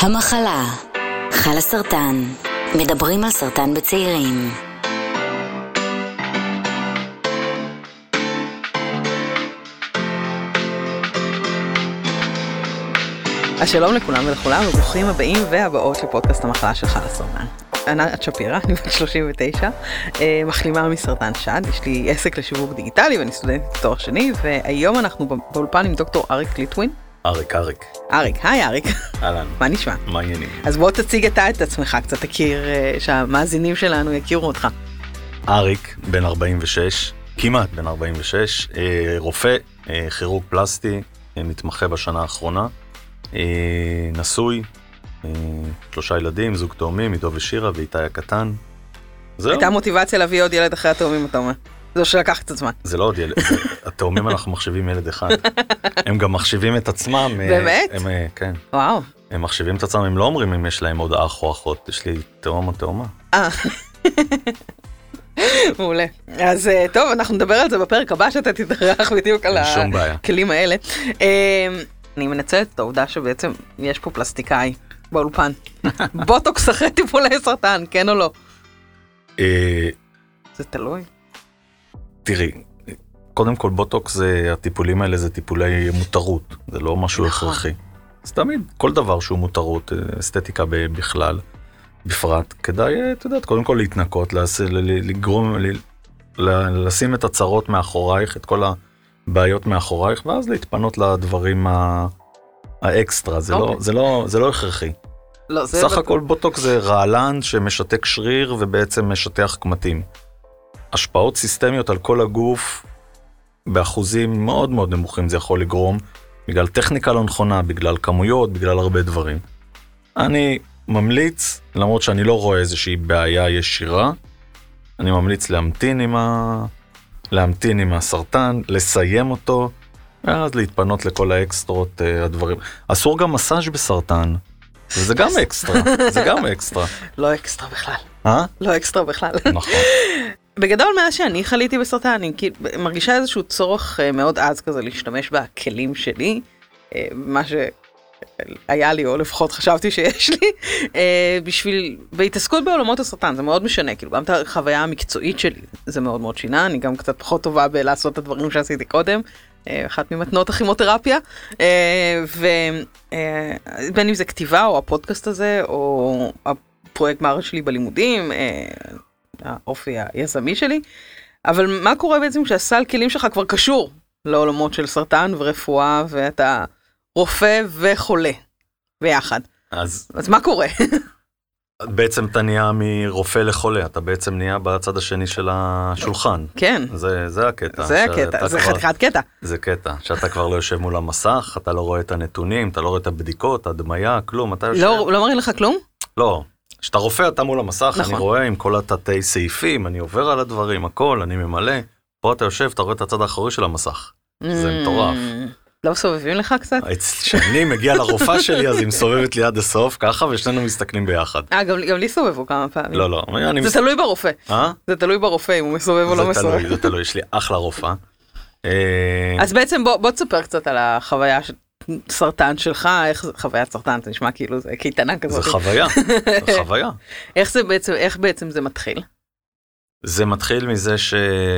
המחלה, חלה סרטן, מדברים על סרטן בצעירים. אז שלום לכולם ולכולם, וברוכים הבאים והבאות לפודקאסט המחלה של חלה סרטן. ענת שפירא, אני בת 39, אה, מחלימה מסרטן שד, יש לי עסק לשיווק דיגיטלי ואני סטודנטית תואר שני, והיום אנחנו באולפן עם דוקטור אריק ליטווין. אריק, אריק. אריק, היי אריק. אהלן. מה נשמע? מה העניינים? אז בוא תציג אתה את עצמך קצת, תכיר, אה, שהמאזינים שלנו יכירו אותך. אריק, בן 46, כמעט בן 46, אה, רופא, אה, כירורג פלסטי, מתמחה בשנה האחרונה, נשוי, שלושה ילדים, זוג תאומים, עידו ושירה ואיתי הקטן. זהו, הייתה מוטיבציה להביא עוד ילד אחרי התאומים, אתה אומר. זה שלקח קצת זמן. זה לא עוד ילד, התאומים אנחנו מחשיבים ילד אחד. הם גם מחשיבים את עצמם. אה, באמת? הם, אה, כן. וואו. הם מחשיבים את עצמם, הם לא אומרים אם יש להם עוד אח או אחות, יש לי תאום או תאומה. אה. מעולה. אז טוב, אנחנו נדבר על זה בפרק הבא שאתה תתארח בדיוק על. הכלים האלה. אה, אני מנצלת את העובדה שבעצם יש פה פלסטיקאי באולפן. בוטוקס אחרי טיפולי סרטן, כן או לא? זה תלוי. תראי, קודם כל בוטוקס זה, הטיפולים האלה זה טיפולי מותרות, זה לא משהו נכון. הכרחי. אז תמיד, כל דבר שהוא מותרות, אה, אסתטיקה בכלל, בפרט, כדאי, אה, את יודעת, קודם כל להתנקות, לגרום, לשים את הצרות מאחורייך, את כל הבעיות מאחורייך, ואז להתפנות לדברים ה- האקסטרה, זה, לא, אוקיי. זה, לא, זה לא הכרחי. לא, זה... סך הכל בוטוקס זה רעלן שמשתק שריר ובעצם משטח קמטים. השפעות סיסטמיות על כל הגוף באחוזים מאוד מאוד נמוכים זה יכול לגרום, בגלל טכניקה לא נכונה, בגלל כמויות, בגלל הרבה דברים. אני ממליץ, למרות שאני לא רואה איזושהי בעיה ישירה, אני ממליץ להמתין עם, ה... להמתין עם הסרטן, לסיים אותו, ואז להתפנות לכל האקסטרות, אה, הדברים. אסור גם מסאז' בסרטן, וזה גם אקסטרה, זה גם אקסטרה. לא אקסטרה בכלל. אה? לא אקסטרה בכלל. נכון. בגדול מאז שאני חליתי בסרטן אני מרגישה איזשהו צורך אה, מאוד עז כזה להשתמש בכלים שלי, אה, מה שהיה לי או לפחות חשבתי שיש לי, אה, בשביל, בהתעסקות בעולמות הסרטן זה מאוד משנה, כאילו גם את החוויה המקצועית שלי זה מאוד מאוד שינה, אני גם קצת פחות טובה בלעשות את הדברים שעשיתי קודם. אחת ממתנות הכימותרפיה, ובין אם זה כתיבה או הפודקאסט הזה או הפרויקט מערכת שלי בלימודים, האופי היזמי שלי, אבל מה קורה בעצם כשהסל כלים שלך כבר קשור לעולמות של סרטן ורפואה ואתה רופא וחולה ביחד, אז אז מה קורה? בעצם אתה נהיה מרופא לחולה, אתה בעצם נהיה בצד השני של השולחן. כן, זה, זה הקטע. זה הקטע, זה חתיכת קטע. זה קטע, שאתה כבר לא יושב מול המסך, אתה לא רואה את הנתונים, אתה לא רואה את הבדיקות, הדמיה, כלום, אתה יושב... לא לא מראים לך כלום? לא. כשאתה רופא אתה מול המסך, נכון. אני רואה עם כל התתי סעיפים, אני עובר על הדברים, הכל, אני ממלא. פה אתה יושב, אתה רואה את הצד האחורי של המסך. זה מטורף. Mm, לא מסובבים לך קצת? כשאני מגיע לרופאה שלי, אז היא מסובבת לי עד הסוף, ככה, ושנינו מסתכלים ביחד. אה, גם גם לי סובבו כמה פעמים. לא, לא, אני... זה תלוי ברופא, אה? זה תלוי ברופא אם הוא מסובב או לא זה מסובב. זה תלוי, יש לי אחלה רופאה. אה, אז בעצם בוא, בוא תספר קצת על החוויה סרטן שלך, איך זה חוויית סרטן, זה נשמע כאילו זה קייטנה זה כזאת. חוויה, זה חוויה. איך זה בעצם, איך בעצם זה מתחיל? זה מתחיל מזה ש...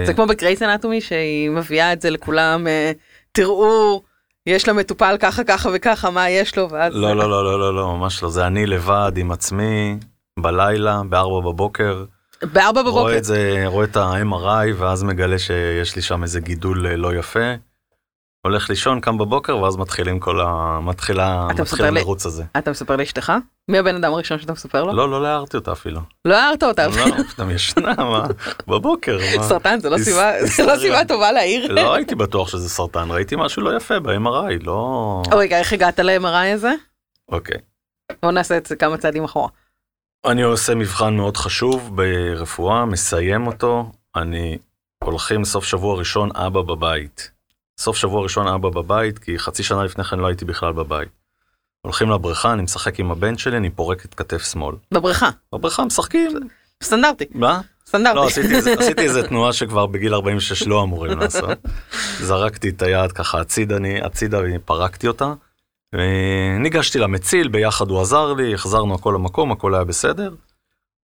זה כמו בגרייס אנטומי שהיא מביאה את זה לכולם, אה, תראו, יש למטופל ככה ככה וככה, מה יש לו, ואז... לא, לא, לא, לא, לא, לא, ממש לא. זה אני לבד עם עצמי, בלילה, בארבע בבוקר. בארבע רואה בבוקר. את זה, רואה את ה-MRI, ואז מגלה שיש לי שם איזה גידול אה, לא יפה. הולך לישון, קם בבוקר, ואז מתחילים כל ה... מתחילה... מתחיל המרוץ הזה. אתה מספר לאשתך? מי הבן אדם הראשון שאתה מספר לו? לא, לא הערתי אותה אפילו. לא הערת אותה. לא, פתאום ישנה, מה? בבוקר, מה? סרטן זה לא זה לא. סיבה טובה להעיר. לא הייתי בטוח שזה סרטן, ראיתי משהו לא יפה ב-MRI, לא... רגע, איך הגעת ל-MRI הזה? אוקיי. בוא נעשה את זה כמה צעדים אחורה. אני עושה מבחן מאוד חשוב ברפואה, מסיים אותו, אני הולכים סוף שבוע ראשון אבא בבית. סוף שבוע ראשון אבא בבית, כי חצי שנה לפני כן לא הייתי בכלל בבית. הולכים לבריכה, אני משחק עם הבן שלי, אני פורק את כתף שמאל. בבריכה, בבריכה משחקים, סטנדרטי, מה? סטנדרטי. לא, עשיתי איזה- עשיתי איזה תנועה שכבר בגיל 46 לא אמורים לעשות. זרקתי את היד ככה הצידה, אני- הצידה ופרקתי אותה, אה, ניגשתי למציל, ביחד הוא עזר לי, החזרנו הכל למקום, הכל היה בסדר.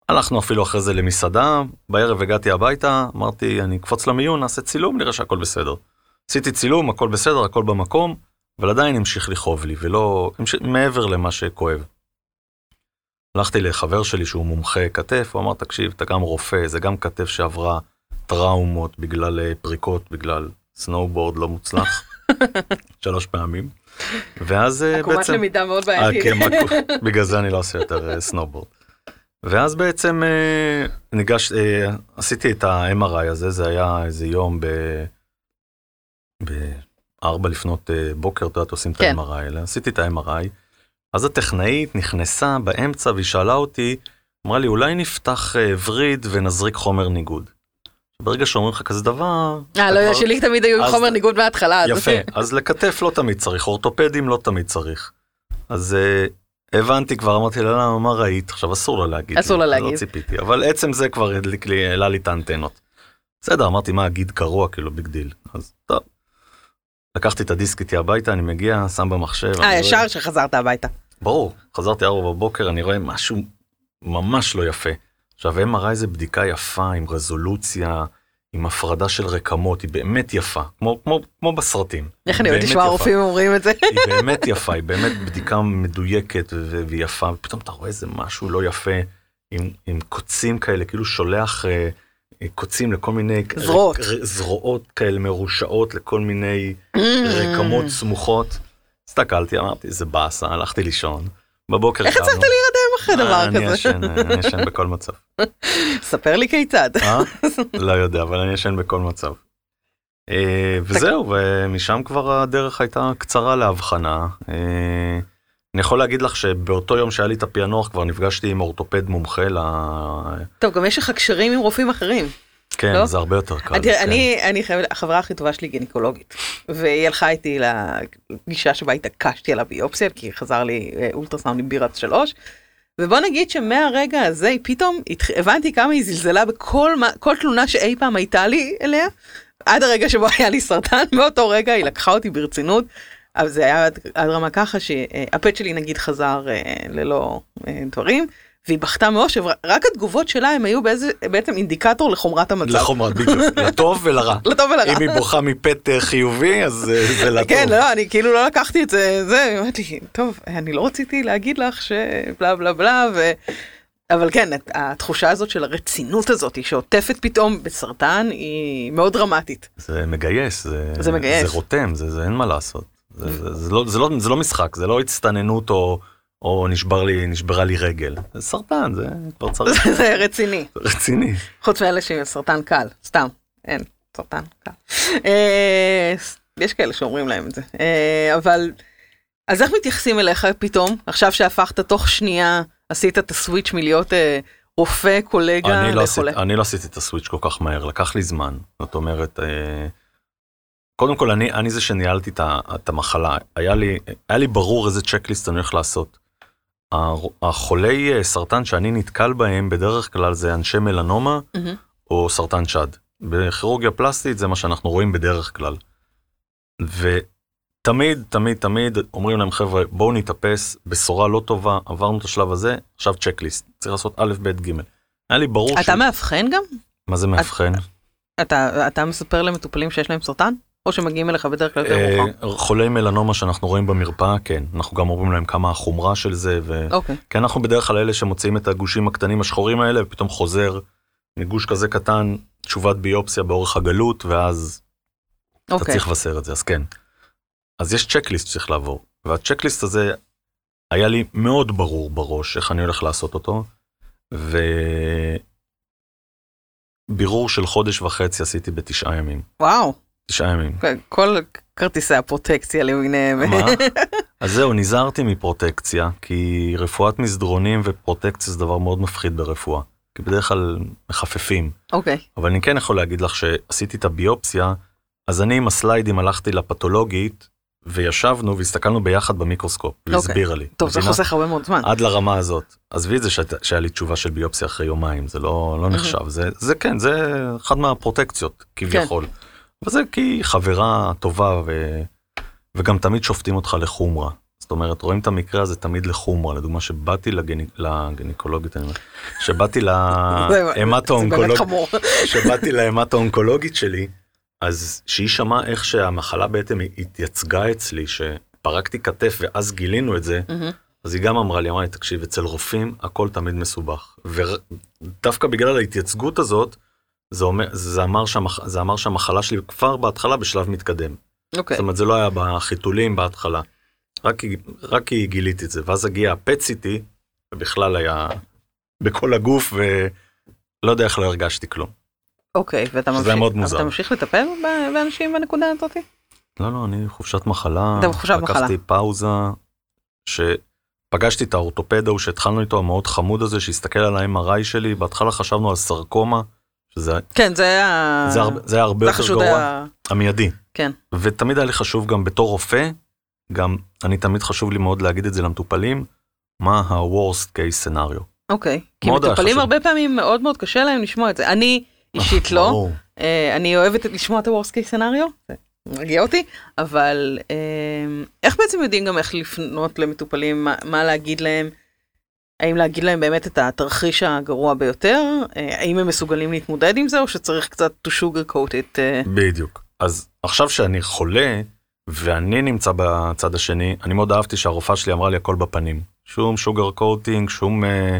הלכנו אפילו אחרי זה למסעדה, בערב הגעתי הביתה, אמרתי, אני אקפוץ למיון, נעשה צילום, נראה שהכל בסדר. עשיתי צילום, הכל בסדר, הכל במקום, אבל עדיין המשיך לכאוב לי, ולא, המשיך, מעבר למה שכואב. הלכתי לחבר שלי שהוא מומחה כתף, הוא אמר, תקשיב, אתה גם רופא, זה גם כתף שעברה טראומות בגלל אה, פריקות, בגלל סנובורד לא מוצלח, שלוש פעמים. ואז אה, עקומת בעצם... למידה מאוד אה, בעייתית. כן, מה- בגלל זה אני לא עושה יותר אה, סנובורד. ואז בעצם אה, ניגש, אה, עשיתי את ה-MRI הזה, זה היה איזה יום ב... בארבע לפנות אה, בוקר, את יודעת, עושים את כן. ה-MRI האלה, עשיתי את ה-MRI, אז הטכנאית נכנסה באמצע והיא שאלה אותי, אמרה לי, אולי נפתח אה, וריד ונזריק חומר ניגוד. ברגע שאומרים לך כזה דבר, אה, לא, שלי תמיד היו חומר ניגוד מההתחלה. יפה, אז לכתף לא תמיד צריך, אורתופדים לא תמיד צריך. אז אה, הבנתי כבר, אמרתי לה, למה, מה ראית? עכשיו אסור לה להגיד. אסור לה לא להגיד. ציפיתי, אבל עצם זה כבר העלה לי את האנטנות. בסדר, אמרתי, מה, גיד קרוע, כאילו, big deal. אז טוב. לקחתי את הדיסק איתי הביתה, אני מגיע, שם במחשב. אה, ישר שחזרת הביתה. ברור, חזרתי ארבע בבוקר, אני רואה משהו ממש לא יפה. עכשיו, MRI זה בדיקה יפה, עם רזולוציה, עם הפרדה של רקמות, היא באמת יפה, כמו, כמו, כמו בסרטים. אין, היא באמת יפה. רופאים אומרים את זה. היא באמת יפה, היא באמת בדיקה מדויקת ויפה, ופתאום אתה רואה איזה משהו לא יפה, עם, עם קוצים כאלה, כאילו שולח אה, קוצים לכל מיני... זרועות. ר- זרועות כאלה מרושעות לכל מיני. רקמות סמוכות. הסתכלתי, אמרתי, זה באסה, הלכתי לישון. בבוקר איך הצלחת להירדם אחרי דבר אני כזה? ישן, אני ישן בכל מצב. ספר לי כיצד. אה? לא יודע, אבל אני ישן בכל מצב. אה, וזהו, ומשם כבר הדרך הייתה קצרה להבחנה. אני יכול להגיד לך שבאותו יום שהיה לי את הפענוח כבר נפגשתי עם אורתופד מומחה ל... טוב, גם יש לך קשרים עם רופאים אחרים. כן, לא? זה הרבה יותר קל. תראה, כן. אני, אני חייבת, החברה הכי טובה שלי גינקולוגית, והיא הלכה איתי לפגישה שבה התעקשתי על הביופסיה, כי חזר לי אה, אולטרסאונד עם בירת שלוש, ובוא נגיד שמהרגע הזה היא פתאום הבנתי כמה היא זלזלה בכל מה, כל תלונה שאי פעם הייתה לי אליה, עד הרגע שבו היה לי סרטן, מאותו רגע היא לקחה אותי ברצינות. אבל זה היה עד, עד רמה ככה שהפט שלי נגיד חזר אה, ללא אה, דברים, והיא בכתה מאושר, רק התגובות שלה הם היו באיזה, בעצם אינדיקטור לחומרת המצב. לחומרת, בדיוק, לטוב ולרע. לטוב ולרע. אם היא בוכה מפט אה, חיובי, אז אה, זה לטוב. כן, לא, אני כאילו לא לקחתי את זה, זה, אמרתי, טוב, אני לא רציתי להגיד לך שבלה בלה בלה, ו... אבל כן, התחושה הזאת של הרצינות הזאת, שעוטפת פתאום בסרטן, היא מאוד דרמטית. זה מגייס, זה, זה מגייס. זה רותם, זה, זה אין מה לעשות. זה, זה, זה, לא, זה, לא, זה לא משחק, זה לא הצטננות או, או נשבר לי, נשברה לי רגל. זה סרטן, זה כבר צריך, זה רציני. רציני. חוץ מאלה שהם סרטן קל, סתם, אין, סרטן קל. אה, יש כאלה שאומרים להם את זה, אה, אבל, אז איך מתייחסים אליך פתאום, עכשיו שהפכת תוך שנייה, עשית את הסוויץ' מלהיות אה, רופא, קולגה, אני לא? אני לא עשיתי את הסוויץ' כל כך מהר, לקח לי זמן. זאת אומרת, קודם כל אני, אני זה שניהלתי את, את המחלה, היה לי, היה לי ברור איזה צ'קליסט אני הולך לעשות. החולי אה, סרטן שאני נתקל בהם בדרך כלל זה אנשי מלנומה מהמם. או סרטן שד. בכירורגיה פלסטית זה מה שאנחנו רואים בדרך כלל. ותמיד, תמיד, תמיד אומרים להם חבר'ה בואו נתאפס, בשורה לא טובה, עברנו את השלב הזה, עכשיו צ'קליסט, צריך לעשות א', ב', ג'. היה לי ברור אתה מאבחן גם? מה זה מאבחן? אתה, אתה מספר למטופלים שיש להם סרטן? או שמגיעים אליך בדרך כלל יותר אה, מאוחר? חולי מלנומה שאנחנו רואים במרפאה, כן. אנחנו גם אומרים להם כמה החומרה של זה, ו... אוקיי. כי אנחנו בדרך כלל אלה שמוציאים את הגושים הקטנים השחורים האלה, ופתאום חוזר מגוש כזה קטן, תשובת ביופסיה באורך הגלות, ואז אתה אוקיי. צריך לבשר את זה, אז כן. אז יש צ'קליסט שצריך לעבור, והצ'קליסט הזה היה לי מאוד ברור בראש איך אני הולך לעשות אותו, ובירור של חודש וחצי עשיתי בתשעה ימים. וואו, תשעה ימים. כל כרטיסי הפרוטקציה למיניהם. מה? אז זהו, נזהרתי מפרוטקציה, כי רפואת מסדרונים ופרוטקציה זה דבר מאוד מפחיד ברפואה. כי בדרך כלל מחפפים. אוקיי. אבל אני כן יכול להגיד לך שעשיתי את הביופסיה, אז אני עם הסליידים הלכתי לפתולוגית, וישבנו והסתכלנו ביחד במיקרוסקופ, והיא אוקיי. הסבירה לי. טוב, זה? חוסך הרבה מאוד זמן. עד לרמה הזאת. עזבי את זה שהת- שהיה לי תשובה של ביופסיה אחרי יומיים, זה לא, לא נחשב. זה, זה כן, זה אחד מהפרוטקציות, כביכול. אבל זה כי חברה טובה, ו, וגם תמיד שופטים אותך לחומרה. זאת אומרת, רואים את המקרה הזה תמיד לחומרה, לדוגמה שבאתי לגני- לגניקולוגית, אני אומר, שבאתי להמטו-אונקולוגית. שבאתי להמטו-אונקולוגית שלי, אז שהיא שמעה איך שהמחלה בעצם התייצגה אצלי, שפרקתי כתף ואז גילינו את זה. אז היא גם אמרה לי, אמרה לי, תקשיב, אצל רופאים הכל תמיד מסובך. ודווקא בגלל ההתייצגות הזאת, זה, אומר, זה, אמר שהמח, זה אמר שהמחלה שלי כבר בהתחלה בשלב מתקדם. אוקיי. זאת אומרת, זה לא היה בחיתולים בהתחלה. רק, רק כי גיליתי את זה. ואז הגיע הפט-סיטי, ובכלל היה בכל הגוף, ולא יודע איך לא הרגשתי כלום. אוקיי, ואתה שזה ממשיך, מאוד מוזר. אתה ממשיך לטפל באנשים בנקודה הזאת? לא, לא, אני חופשת מחלה. אתה בחופשת מחלה. לקחתי פאוזה, שפגשתי את האורתופד ההוא שהתחלנו איתו, המאוד חמוד הזה, שהסתכל על ה-MRI שלי, בהתחלה חשבנו על סרקומה, שזה כן, זה היה... זה הרבה- זה היה הרבה זה יותר גרוע, היה... המיידי. כן. ותמיד היה לי חשוב גם בתור רופא, גם אני תמיד חשוב לי מאוד להגיד את זה למטופלים, מה ה-worst case scenario. אוקיי. כי מטופלים. הרבה פעמים מאוד מאוד קשה להם לשמוע את זה. אני אישית לא. אה, אני אוהבת לשמוע את ה-Worst case scenario, זה מרגיע אותי, אבל אה, איך בעצם יודעים גם איך לפנות למטופלים, מה, מה להגיד להם, האם להגיד להם באמת את התרחיש הגרוע ביותר, אה, האם הם מסוגלים להתמודד עם זה, או שצריך קצת to sugar coat it, אה, בדיוק. אז עכשיו שאני חולה, ואני נמצא בצד השני, אני מאוד אהבתי שהרופאה שלי אמרה לי הכל בפנים. שום שוגר קוטינג, שום אה,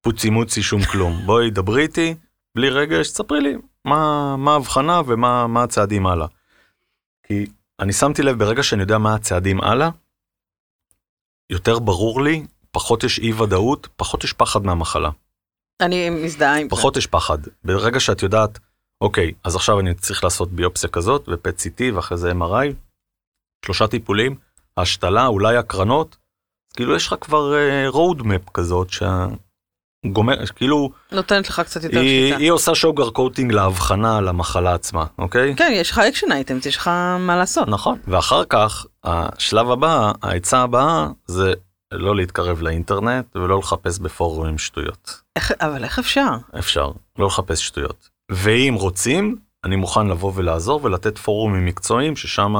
פוצי מוצי, שום כלום. בואי דברי איתי, בלי רגש, תספרי לי מה מה ההבחנה ומה מה הצעדים הלאה. כי אני שמתי לב ברגע שאני יודע מה הצעדים הלאה, יותר ברור לי, פחות יש אי ודאות, פחות יש פחד מהמחלה. אני מזדהה עם זה. פחות יש פחד. ברגע שאת יודעת, אוקיי, אז עכשיו אני צריך לעשות ביופסיה כזאת, ופט CT ואחרי זה MRI, שלושה טיפולים, השתלה, אולי הקרנות, כאילו יש לך כבר road map כזאת, שהגומר, כאילו, נותנת לך קצת יותר היא, שליטה. היא עושה sugar coating להבחנה על המחלה עצמה, אוקיי? כן, יש לך action items, יש לך מה לעשות. נכון. ואחר כך, השלב הבא, העצה הבאה, זה לא להתקרב לאינטרנט ולא לחפש בפורומים שטויות. איך, אבל איך אפשר? אפשר, לא לחפש שטויות. ואם רוצים, אני מוכן לבוא ולעזור ולתת פורומים מקצועיים ששם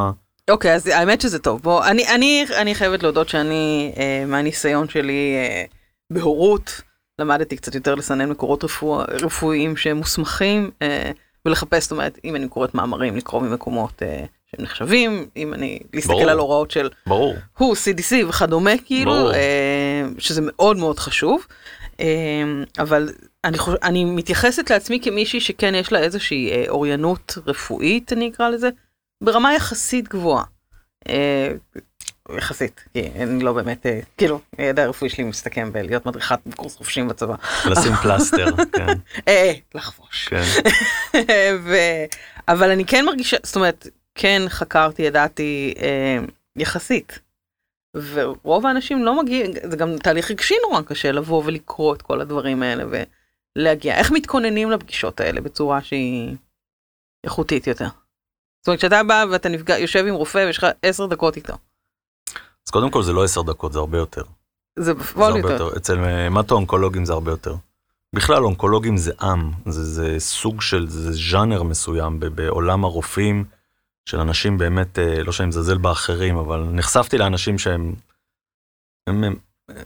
אוקיי, אז האמת שזה טוב. בוא, אני, אני, אני חייבת להודות שאני, אה, מהניסיון שלי אה, בהורות, למדתי קצת יותר לסנן מקורות רפוא, רפואיים שהם מוסמכים, אה, ולחפש, זאת אומרת, אם אני קוראת מאמרים, לקרוא ממקומות אה, שהם נחשבים, אם אני, להסתכל ברור. על הוראות של ברור. הוא, CDC וכדומה, כאילו, ברור. אה, שזה מאוד מאוד חשוב. אה, אבל אני, חוש... אני מתייחסת לעצמי כמישהי שכן יש לה איזושהי אה, אוריינות רפואית, אני אקרא לזה, ברמה יחסית גבוהה. אה, יחסית, כי אני לא באמת, אה, כאילו, הידע הרפואי שלי מסתכם בלהיות מדריכת קורס חופשים בצבא. לשים פלסטר, כן, אה, לחבוש. כן. ו... אבל אני כן מרגישה, זאת אומרת, כן חקרתי, ידעתי אה, יחסית. ורוב האנשים לא מגיעים, זה גם תהליך רגשי נורא קשה לבוא ולקרוא את כל הדברים האלה ולהגיע. איך מתכוננים לפגישות האלה בצורה שהיא איכותית יותר? זאת אומרת, כשאתה בא ואתה נפגע, יושב עם רופא ויש לך עשר דקות איתו. אז קודם כל זה לא עשר דקות, זה הרבה יותר. זה בפועל יותר. יותר. אצל מטו-אונקולוגים זה הרבה יותר. בכלל אונקולוגים זה עם, זה, זה סוג של, זה ז'אנר מסוים בעולם הרופאים, של אנשים באמת, אה, לא שאני מזלזל באחרים, אבל נחשפתי לאנשים שהם, הם, הם,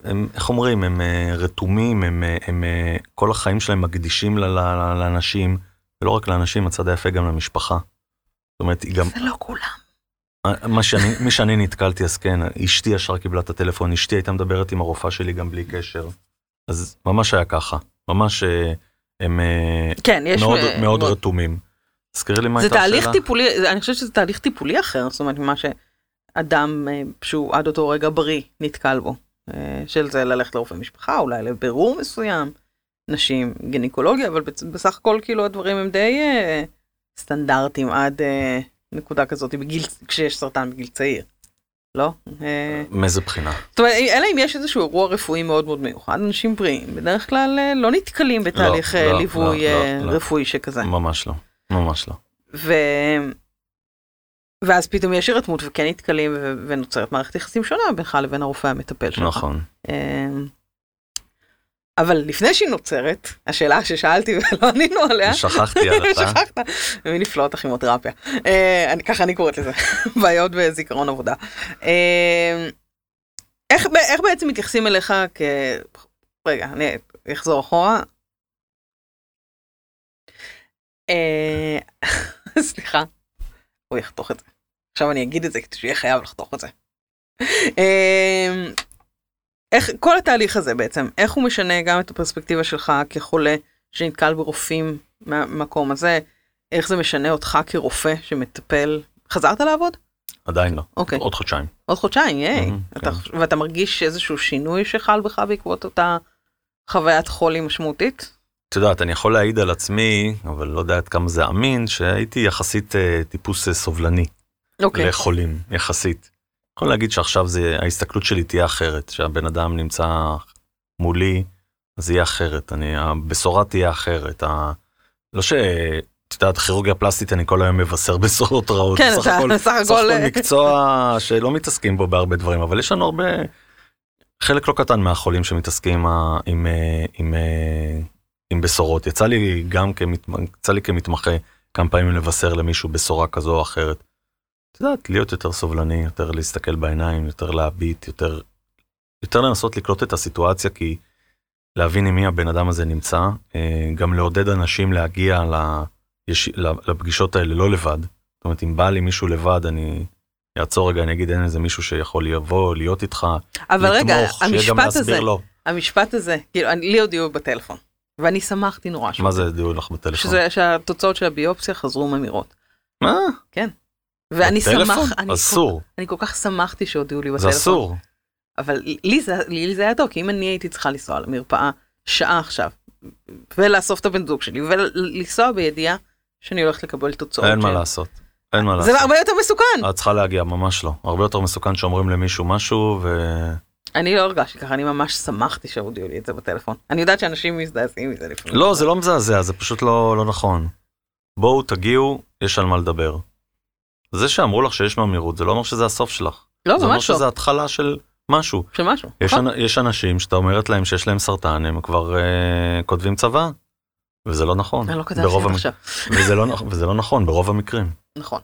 הם איך אומרים, הם אה, רתומים, הם, אה, הם כל החיים שלהם מקדישים ל- ל- לאנשים, ולא רק לאנשים, הצד היפה גם למשפחה. זאת אומרת, היא גם, זה לא כולם. מה שאני, מי שאני נתקלתי אז כן, אשתי ישר קיבלה את הטלפון, אשתי הייתה מדברת עם הרופאה שלי גם בלי קשר. אז ממש היה ככה, ממש הם כן, יש... מאוד, מאוד רתומים. תזכירי לי מה הייתה השאלה. תהליך טיפולי, אני חושבת שזה תהליך טיפולי אחר, זאת אומרת, ממה שאדם אה, שהוא עד אותו רגע בריא נתקל בו. אה, של זה ללכת לרופא משפחה, אולי לבירור מסוים, נשים, גינקולוגיה, אבל בסך הכל כאילו הדברים הם די אה, סטנדרטיים עד אה, נקודה כזאת, בגיל, כשיש סרטן בגיל צעיר. לא? אה, מאיזה בחינה? זאת אומרת, אלא אם יש איזשהו אירוע רפואי מאוד מאוד מיוחד, אנשים בריאים בדרך כלל לא נתקלים בתהליך אה, לא, ליווי לא, לא, לא. רפואי שכזה. ממש לא, ממש לא. ו... ואז פתאום יש הירתמות וכן נתקלים ו... ונוצרת מערכת יחסים שונה בינך לבין הרופא המטפל שלך. נכון. אמ, אבל לפני שהיא נוצרת, השאלה ששאלתי ולא ענינו עליה, שכחתי על אתה. שכחת, מי נפלאות הכימותרפיה. אה, אני- ככה אני קוראת לזה, בעיות בזיכרון עבודה. אה, איך, איך בעצם מתייחסים אליך כ... רגע, אני אחזור אחורה. אה, סליחה, הוא יחתוך את זה. עכשיו אני אגיד את זה כדי שיהיה חייב לחתוך את זה. אה, איך, כל התהליך הזה בעצם, איך הוא משנה גם את הפרספקטיבה שלך כחולה שנתקל ברופאים מהמקום הזה, איך זה משנה אותך כרופא שמטפל, חזרת לעבוד? עדיין לא, אוקיי. עוד חודשיים. עוד חודשיים, ייי. Mhm, אתה, כן. ואתה מרגיש איזשהו שינוי שחל בך בעקבות אותה חוויית חולי משמעותית? את יודעת, אני יכול להעיד על עצמי, אבל לא יודע עד כמה זה אמין, שהייתי יחסית אה, טיפוס אה, סובלני אוקיי. לחולים, יחסית. יכול להגיד שעכשיו זה, ההסתכלות שלי תהיה אחרת, שהבן אדם נמצא מולי, אז יהיה אחרת, אני, הבשורה תהיה אחרת. ה... לא ש... את יודעת, כירורגיה פלסטית, אני כל היום מבשר בשורות רעות. כן, בסך הכל- סך סך הכל... מקצוע שלא מתעסקים בו בהרבה דברים, אבל יש לנו הרבה, חלק לא קטן מהחולים שמתעסקים עם, ה- עם, אה, עם, אה, עם בשורות. יצא לי גם כמתמחה, יצא לי כמתמחה כמה פעמים לבשר למישהו בשורה כזו או אחרת. את יודעת, להיות יותר סובלני, יותר להסתכל בעיניים, יותר להביט, יותר, יותר לנסות לקלוט את הסיטואציה, כי להבין עם מי הבן אדם הזה נמצא, אה, גם לעודד אנשים להגיע ל- יש- לפגישות האלה לא לבד. זאת אומרת, אם בא לי מישהו לבד, אני אעצור רגע, אני אגיד, אין איזה מישהו שיכול לבוא, להיות איתך, אבל רגע, לתמוך, שיהיה גם המשפט הזה. המשפט הזה, כאילו, אני- לי הודיעו בטלפון, ואני שמחתי נורא. מה זה הודיעו לך בטלפון? שזה, שהתוצאות של הביופסיה חזרו ממירות. מה? ואני בטלפון? שמח, אני כל, אסור, אני כל כך שמחתי שהודיעו לי זה בטלפון. אסור. אבל לי זה, לי זה היה טוב, כי אם אני הייתי צריכה לנסוע למרפאה שעה עכשיו, ולאסוף את הבן זוג שלי, ולנסוע בידיעה שאני הולכת לקבל תוצאות. אין מה של- לעשות. אין מה זה לעשות. הרבה יותר מסוכן. את צריכה להגיע, ממש לא. הרבה יותר מסוכן שאומרים למישהו משהו, ו... אני לא הרגשתי ככה, אני ממש שמחתי שהודיעו לי את זה בטלפון. אני יודעת שאנשים מזדעזעים מזה לפעמים. לא, זה לא מזעזע, זה פשוט לא, לא נכון. בואו, תגיעו, יש על מה לדבר. זה שאמרו לך שיש ממאירות, זה לא אומר שזה הסוף שלך. לא, זה אומר ממש לא. שזה התחלה של משהו. של משהו. יש, נכון? אנ- יש אנשים שאתה אומרת להם שיש להם סרטן, הם כבר אה, כותבים צבא, וזה לא נכון. אני לא כתבתי עד המ- עכשיו. וזה לא, וזה לא נכון ברוב המקרים. נכון.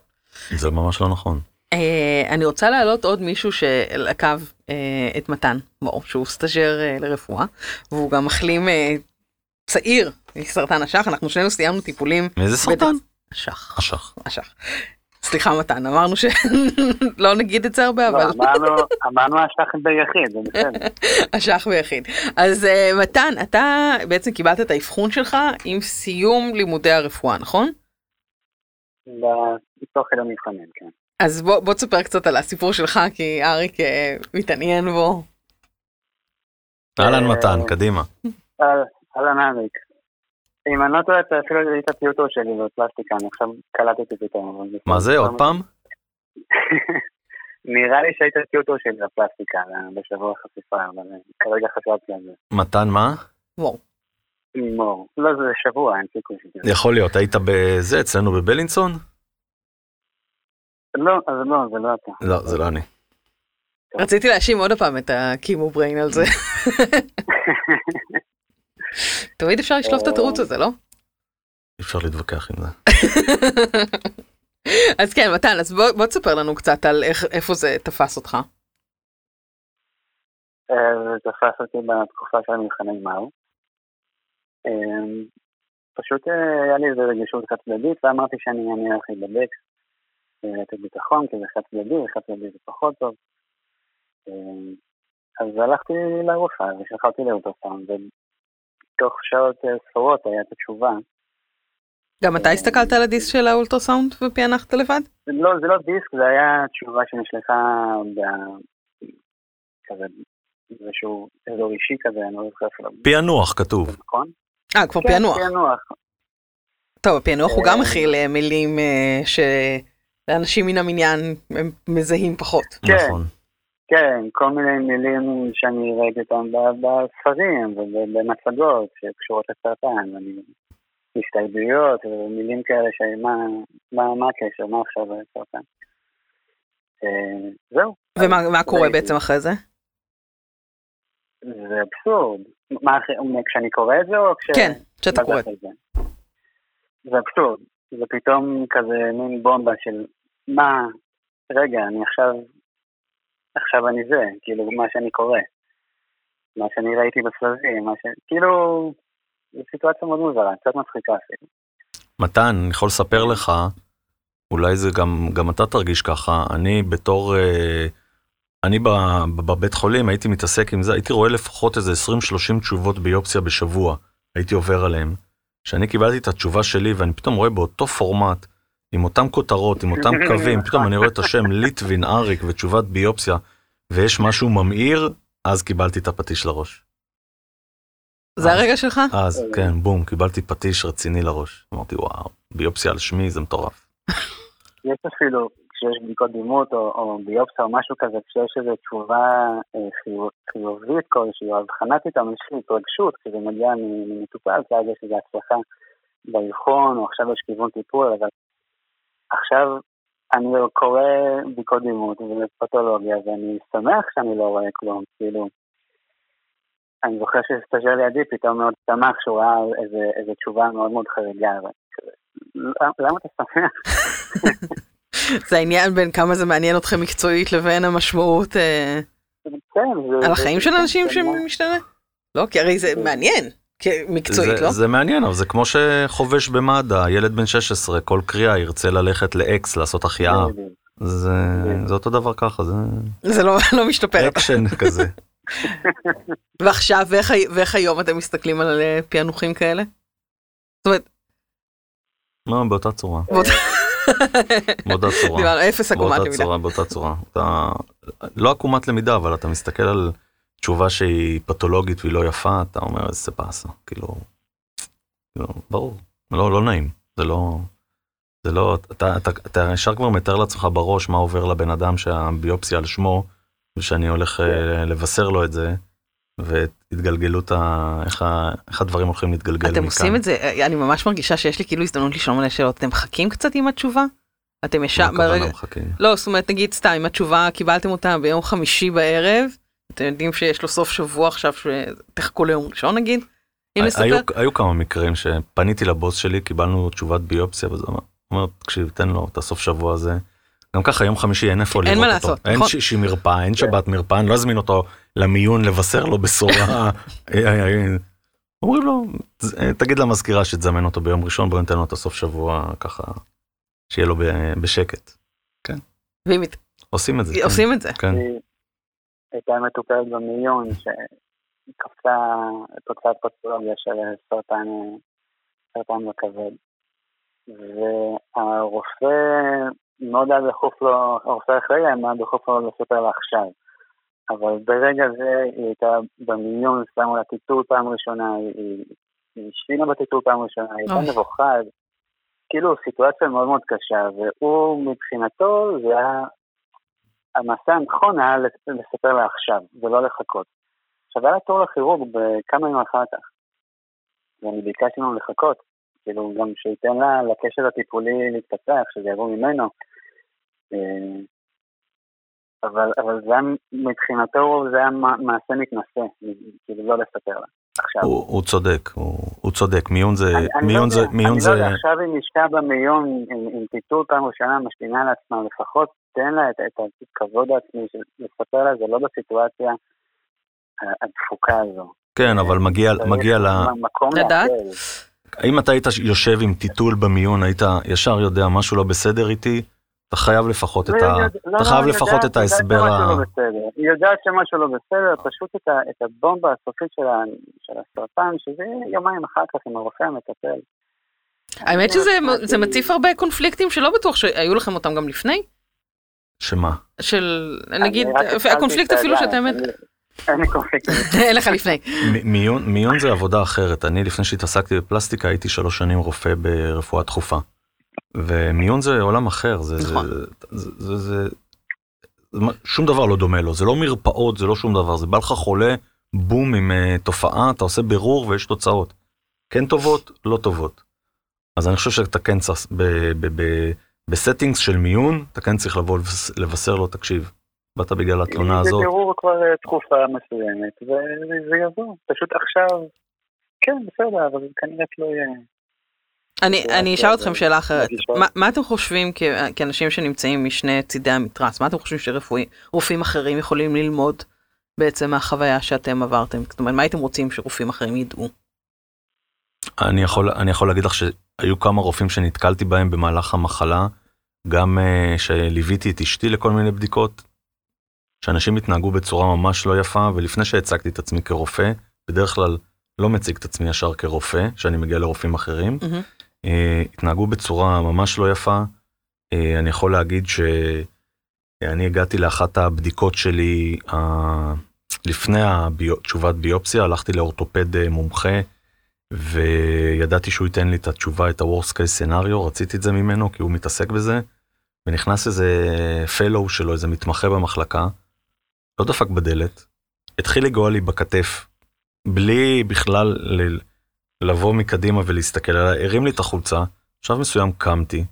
זה ממש לא נכון. אה, אני רוצה להעלות עוד מישהו שעקב אה, את מתן מור, שהוא סטאג'ר אה, לרפואה, והוא גם מחלים אה, צעיר מסרטן אשך, אנחנו שנינו סיימנו טיפולים מאיזה סרטן? אשך. אשך. סליחה מתן, אמרנו שלא נגיד את זה הרבה, לא, אבל אמרנו, אמרנו השחק ביחיד, זה בסדר. אשך ויחיד. אז מתן, אתה בעצם קיבלת את האבחון שלך עם סיום לימודי הרפואה, נכון? בתוך כדי מבחנים, כן. אז בוא, בוא תספר קצת על הסיפור שלך, כי אריק אה, מתעניין בו. אהלן אה, מתן, קדימה. אהל- אהלן אריק. אם אני לא טועה, אתה אפילו ראית טיוטו שלי בפלסטיקה, אני עכשיו קלטתי פתאום. מה זה, עוד פעם? נראה לי שהיית טיוטו שלי בפלסטיקה אה, בשבוע החשיפה, אבל כרגע חשבתי על זה. מתן מה? וואו. מור. לא, זה שבוע, אין סיכוי שזה. יכול להיות, היית בזה, אצלנו בבלינסון? לא, אז לא, זה לא אתה. לא, זה לא אני. רציתי להאשים עוד פעם את הקימו בריין על זה. תמיד אפשר לשלוף את התירוץ הזה, לא? אפשר להתווכח עם זה. אז כן, מתן, אז בוא, בוא תספר לנו קצת על איך, איפה זה תפס אותך. אה, זה תפס אותי בתקופה של מבחני גמר. אה, פשוט אה, היה לי איזו רגישות חד צדדית ואמרתי שאני אני הולך להיבדק. לתת ביטחון כי זה חד צדדי, וחד צדדי זה פחות טוב. אה, אז הלכתי לרופאה ושלחתי לאולטרסאונד ותוך שעות אה, ספורות היה את התשובה. גם אתה הסתכלת על הדיסק של האולטרסאונד ופענחת לבד? לא, זה לא דיסק, זה היה תשובה שנשלחה ב... כזה, איזשהו אזור אישי כזה, אני לא זוכר אפילו. פענוח כתוב. נכון? אה, כבר כן, פענוח. פענוח. טוב, הפענוח הוא גם מכיל אה, מילים אה, שלאנשים מן המניין הם מזהים פחות. כן. נכון. כן, כל מיני מילים שאני ראיתי אותם ב- בספרים ובמצגות שקשורות לסרטן. הסתייגויות ומילים כאלה שמה מה, מה הקשר, מה עכשיו לסרטן. אה, זהו. ומה מה קורה ראיתי. בעצם אחרי זה? זה אבסורד. מה, כשאני קורא את זה או כש... כן, כשאתה קורא. זה אבסורד. זה פתאום כזה מין בומבה של מה, רגע, אני עכשיו עכשיו אני זה, כאילו, מה שאני קורא. מה שאני ראיתי בסבבים, מה ש... כאילו, זו סיטואציה מאוד מוזרה, קצת מצחיקה אפילו. מתן, אני יכול לספר לך, אולי זה גם, גם אתה תרגיש ככה, אני בתור, אה, אני בבית חולים הייתי מתעסק עם זה, הייתי רואה לפחות איזה 20-30 תשובות ביופסיה בשבוע, הייתי עובר עליהן. כשאני קיבלתי את התשובה שלי ואני פתאום רואה באותו פורמט, עם אותם כותרות, עם אותם קווים, פתאום אני רואה את השם ליטווין אריק ותשובת ביופסיה, ויש משהו ממאיר, אז קיבלתי את הפטיש לראש. זה הרגע שלך? אז, כן, בום, קיבלתי פטיש רציני לראש. אמרתי, וואו, ביופסיה על שמי זה מטורף. יש אפילו, כשיש בדיקות דימות או, או ביופסיה או משהו כזה, כשיש איזו תשובה אה, חיוב, חיובית כלשהי, או הבחנת איתם איזושהי התרגשות, כשזה מגיע ממטופל, כי אז יש איזו הצלחה באבחון, או עכשיו יש כיוון טיפול, אבל עכשיו אני קורא בדיקות דימות ופתולוגיה, ואני שמח שאני לא רואה כלום, כאילו, אני זוכר שסטאז'ר לידי פתאום מאוד שמח שהוא ראה איזה, איזה תשובה מאוד מאוד חריגה, למה אתה שמח? זה העניין בין כמה זה מעניין אתכם מקצועית לבין המשמעות אה, כן, על החיים של אנשים שמשתנה? לא, כי הרי זה מעניין, מקצועית, זה, לא? זה מעניין, אבל זה כמו שחובש במד"א, ילד בן 16, כל קריאה ירצה ללכת לאקס לעשות החייאה. זה, זה אותו דבר ככה, זה... זה לא, לא משתפר. אקשן כזה. ועכשיו, ואיך, ואיך היום אתם מסתכלים על אה, פענוחים כאלה? זאת אומרת... מה, באותה צורה. באותה צורה. דיברנו, אפס עקומת למידה. באותה צורה, באותה צורה. אתה... לא עקומת למידה, אבל אתה מסתכל על תשובה שהיא פתולוגית והיא לא יפה, אתה אומר איזה באסה, כאילו... כאילו, ברור, לא, לא נעים, זה לא... זה לא, אתה, אתה, אתה ישר כבר מתאר לעצמך בראש מה עובר לבן אדם שהביופסיה על שמו, ושאני הולך אה, לבשר לו את זה, והתגלגלות, ה... איך, ה... איך הדברים הולכים להתגלגל אתם מכאן. אתם עושים את זה, אה, אני ממש מרגישה שיש לי כאילו הזדמנות לשאול מלא שאלות, אתם מחכים קצת עם התשובה? אתם ישר, ברגע... לא, מחכים. לא, זאת אומרת, נגיד סתם, אם התשובה קיבלתם אותה ביום חמישי בערב, אתם יודעים שיש לו סוף שבוע עכשיו שתחכו ליום ראשון נגיד? היו, היו כמה מקרים שפניתי לבוס שלי, קיבלנו תשובת ביופסיה, וזה אומר, תקשיב, תן לו את הסוף שבוע הזה. גם ככה יום חמישי אין איפה לראות אותו. אין מה לעשות, נכון. אין שישי מרפאה, אין שבת מרפאה, אני לא אזמין אותו למיון לבשר לו בשורה. אומרים לו, תגיד למזכירה שתזמן אותו ביום ראשון, בוא ניתן לו את הסוף שבוע ככה, שיהיה לו בשקט. כן. עושים את זה. עושים את זה. הייתה מטופלת במיון שקפצה תוצאת פתולוגיה של סרטן בכבד. והרופא מאוד היה דחוף לו, הרופא אחראי היה מאוד דחוף לו לספר לה עכשיו. אבל ברגע זה היא הייתה במיון, שמו לה טיטול פעם ראשונה, היא השתינה בטיטול פעם ראשונה, היא הייתה נבוכה, כאילו סיטואציה מאוד מאוד קשה, והוא מבחינתו זה היה, המעשה הנכון היה לספר לה עכשיו, ולא לחכות. עכשיו היה תור לכירורג בכמה ימים אחר כך, ואני ביקשתי ממנו לחכות, כאילו גם שייתן לה לקשר הטיפולי להתפתח, שזה יבוא ממנו. אה, אבל, אבל זה היה, מבחינתו זה היה מעשה מתנשא, כאילו לא לספר לה. עכשיו. הוא, הוא צודק, הוא, הוא צודק, מיון זה, אני, אני מיון לא זה, יודע, מיון אני זה... לא יודע, עכשיו היא נשקעה במיון עם, עם טיטול פעם ראשונה, משתינה לעצמה, לפחות תן לה את, את הכבוד העצמי לספר לה, זה לא בסיטואציה הדפוקה הזו. כן, אבל מגיע, מגיע ל... מקום לדעת. האם אתה היית יושב עם טיטול במיון, היית ישר יודע משהו לא בסדר איתי? אתה חייב לפחות את ה... לא, אתה חייב לפחות את ההסבר ה... לא היא יודעת שמשהו לא בסדר, פשוט את הבומבה הסופית של הסרטן, שזה יומיים אחר כך עם הרופא המטפל. האמת שזה מציף הרבה קונפליקטים שלא בטוח שהיו לכם אותם גם לפני. שמה? של נגיד הקונפליקט אפילו שאתם... אין לי קונפליקט. אין לך לפני. מיון זה עבודה אחרת, אני לפני שהתעסקתי בפלסטיקה הייתי שלוש שנים רופא ברפואה דחופה. ומיון זה עולם אחר, זה, נכון. זה, זה, זה, זה, זה, שום דבר לא דומה לו, זה לא מרפאות, זה לא שום דבר, זה בא לך חולה, בום עם אה, תופעה, אתה עושה בירור ויש תוצאות. כן טובות, לא טובות. אז אני חושב שאתה כן צריך, ב settings של מיון, אתה כן צריך לבוא לבשר לו, תקשיב, באת בגלל התלונה הזאת. זה בירור כבר אה, תקופה מסוימת, וזה יבוא, פשוט עכשיו, כן, בסדר, אבל כנראה לא יהיה... אני, אני אשאל אתכם שאלה אחרת. מה, מה אתם חושבים כ, כאנשים שנמצאים משני צידי המתרס? מה אתם חושבים שרופאים אחרים יכולים ללמוד בעצם מהחוויה שאתם עברתם? זאת אומרת, מה הייתם רוצים שרופאים אחרים ידעו? אני יכול, אני יכול להגיד לך שהיו כמה רופאים שנתקלתי בהם במהלך המחלה, גם uh, שליוויתי את אשתי לכל מיני בדיקות, שאנשים התנהגו בצורה ממש לא יפה, ולפני שהצגתי את עצמי כרופא, בדרך כלל לא מציג את עצמי ישר כרופא, שאני מגיע לרופאים אחרים, מהמם. Uh, התנהגו בצורה ממש לא יפה. Uh, אני יכול להגיד שאני הגעתי לאחת הבדיקות שלי, uh, לפני הביו, תשובת ביופסיה, הלכתי לאורתופד uh, מומחה, וידעתי שהוא ייתן לי את התשובה, את ה-Worst case scenario, רציתי את זה ממנו כי הוא מתעסק בזה, ונכנס איזה פלואו שלו, איזה מתמחה במחלקה, לא דפק בדלת, התחיל לגוע לי בכתף, בלי בכלל ל- לבוא מקדימה ולהסתכל עליי, הרים לי את החולצה, בשלב מסוים קמתי,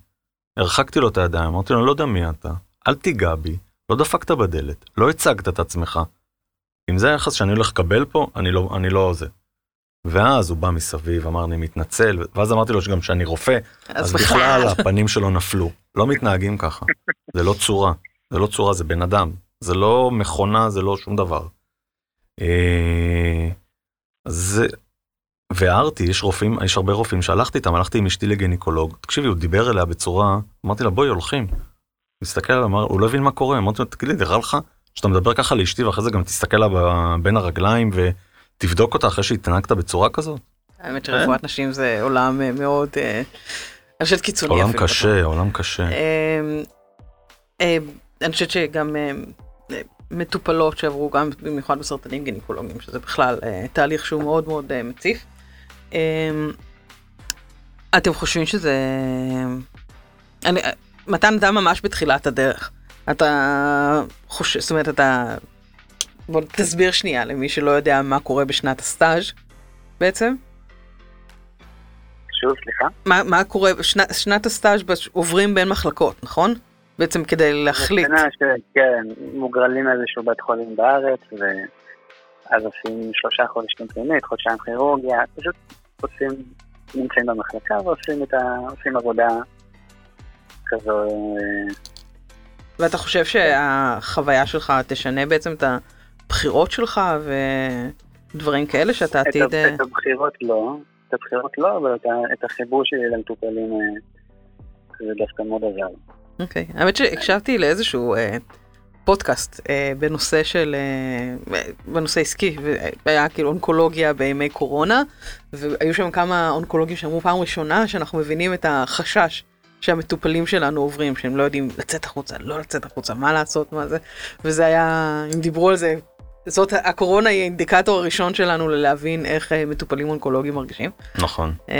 הרחקתי לו את הידיים, אמרתי לו, אני לא יודע מי אתה, אל תיגע בי, לא דפקת בדלת, לא הצגת את עצמך. אם זה היחס שאני הולך לקבל פה, אני לא, אני לא זה. ואז הוא בא מסביב, אמר אני מתנצל, ואז אמרתי לו שגם שאני רופא, אז בכלל הפנים שלו נפלו. לא מתנהגים ככה, זה לא צורה, זה לא צורה, זה בן אדם, זה לא מכונה, זה לא שום דבר. אה, אז זה, והערתי, יש רופאים, יש הרבה רופאים שהלכתי איתם, הלכתי עם אשתי לגניקולוג, תקשיבי, הוא דיבר אליה בצורה, אמרתי לה, בואי, הולכים. הוא מסתכל עליו, אמר, הוא לא הבין מה קורה, אמרתי לו, תגיד לי, נראה לך שאתה מדבר ככה לאשתי ואחרי זה גם תסתכל לה בין הרגליים ותבדוק אותה אחרי שהתנהגת בצורה כזאת? האמת שרפואת נשים זה עולם אה, מאוד, אה, אני חושבת קיצוני. עולם קשה, עולם קשה. אמ, אה, אני חושבת שגם מטופלות שעברו גם במיוחד בסרטנים גינקולוגיים, שזה בכלל תהליך שהוא מאוד מאוד מציף. אמ, אתם חושבים שזה... אני, מתן אדם ממש בתחילת הדרך. אתה חושב, זאת אומרת, אתה... בוא תסביר שנייה למי שלא יודע מה קורה בשנת הסטאז' בעצם. שוב, סליחה. מה, מה קורה, שנת, שנת הסטאז' בש- עוברים בין מחלקות, נכון? בעצם כדי להחליט. מבחינה שכן, מוגרלים לאיזשהו בית חולים בארץ, ואז עושים שלושה חודשים פנימית, חודשיים כירורגיה, פשוט עושים, נמצאים במחלקה ועושים את ה... עושים עבודה כזו, אה, ואתה חושב שהחוויה שלך תשנה בעצם את הבחירות שלך ודברים כאלה שאתה את, עתיד... ה- את הבחירות לא, את הבחירות לא, אבל את, את החיבור שלי למטופלים אה, זה דווקא מאוד עזר. אוקיי. האמת שהקשבתי לאיזשהו אה, פודקאסט אה, בנושא של... אה, בנושא עסקי, והיה כאילו אונקולוגיה בימי קורונה, והיו שם כמה אונקולוגים שאמרו פעם ראשונה שאנחנו מבינים את החשש. שהמטופלים שלנו עוברים, שהם לא יודעים לצאת החוצה, לא לצאת החוצה, מה לעשות, מה זה, וזה היה, אם דיברו על זה, זאת, הקורונה היא האינדיקטור הראשון שלנו ללהבין איך אה, מטופלים אונקולוגיים מרגישים. נכון. אה,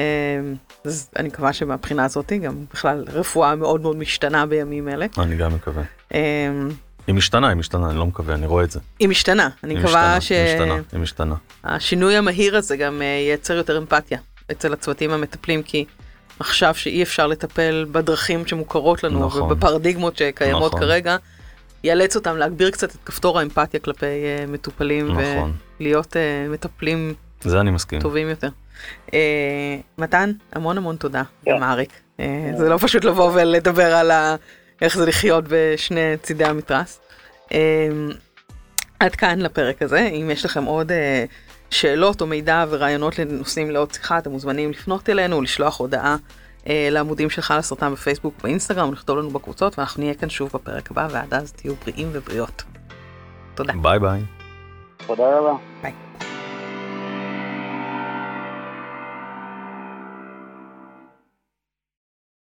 אז אני מקווה שמבחינה הזאת גם בכלל רפואה מאוד מאוד משתנה בימים אלה. אני גם מקווה. אה, היא משתנה, היא משתנה, אני לא מקווה, אני רואה את זה. היא משתנה, אני מקווה משתנה, היא משתנה, היא משתנה. שהשינוי המהיר הזה גם אה, ייצר יותר אמפתיה אצל הצוותים המטפלים, כי עכשיו שאי אפשר לטפל בדרכים שמוכרות לנו נכון. ובפרדיגמות שקיימות נכון. כרגע, יאלץ אותם להגביר קצת את כפתור האמפתיה כלפי אה, מטופלים נכון. ולהיות אה, מטפלים זה אני מסכים. טובים יותר. אה, מתן, המון המון תודה, כן. גם אריק. אה, זה לא פשוט לבוא ולדבר על ה... איך זה לחיות בשני צידי המתרס. אה, עד כאן לפרק הזה, אם יש לכם עוד אה, שאלות או מידע ורעיונות לנושאים לעוד שיחה, אתם מוזמנים לפנות אלינו, לשלוח הודעה אה, לעמודים של חל הסרטן בפייסבוק ובאינסטגרם, לכתוב לנו בקבוצות, ואנחנו נהיה כאן שוב בפרק הבא, ועד אז תהיו בריאים ובריאות. תודה. ביי ביי. תודה רבה. ביי.